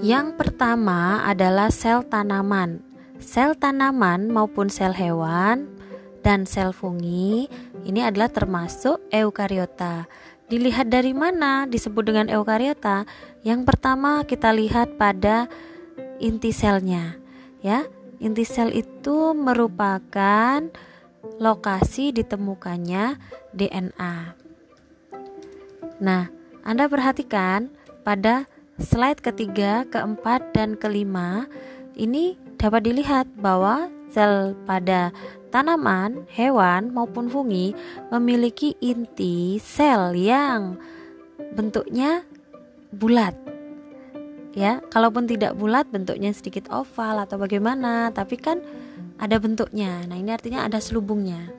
Yang pertama adalah sel tanaman. Sel tanaman maupun sel hewan dan sel fungi ini adalah termasuk eukariota. Dilihat dari mana disebut dengan eukariota? Yang pertama kita lihat pada inti selnya. Ya, inti sel itu merupakan lokasi ditemukannya DNA. Nah, Anda perhatikan pada slide ketiga, keempat, dan kelima ini dapat dilihat bahwa sel pada tanaman, hewan, maupun fungi memiliki inti sel yang bentuknya bulat. Ya, kalaupun tidak bulat bentuknya sedikit oval atau bagaimana, tapi kan ada bentuknya. Nah, ini artinya ada selubungnya.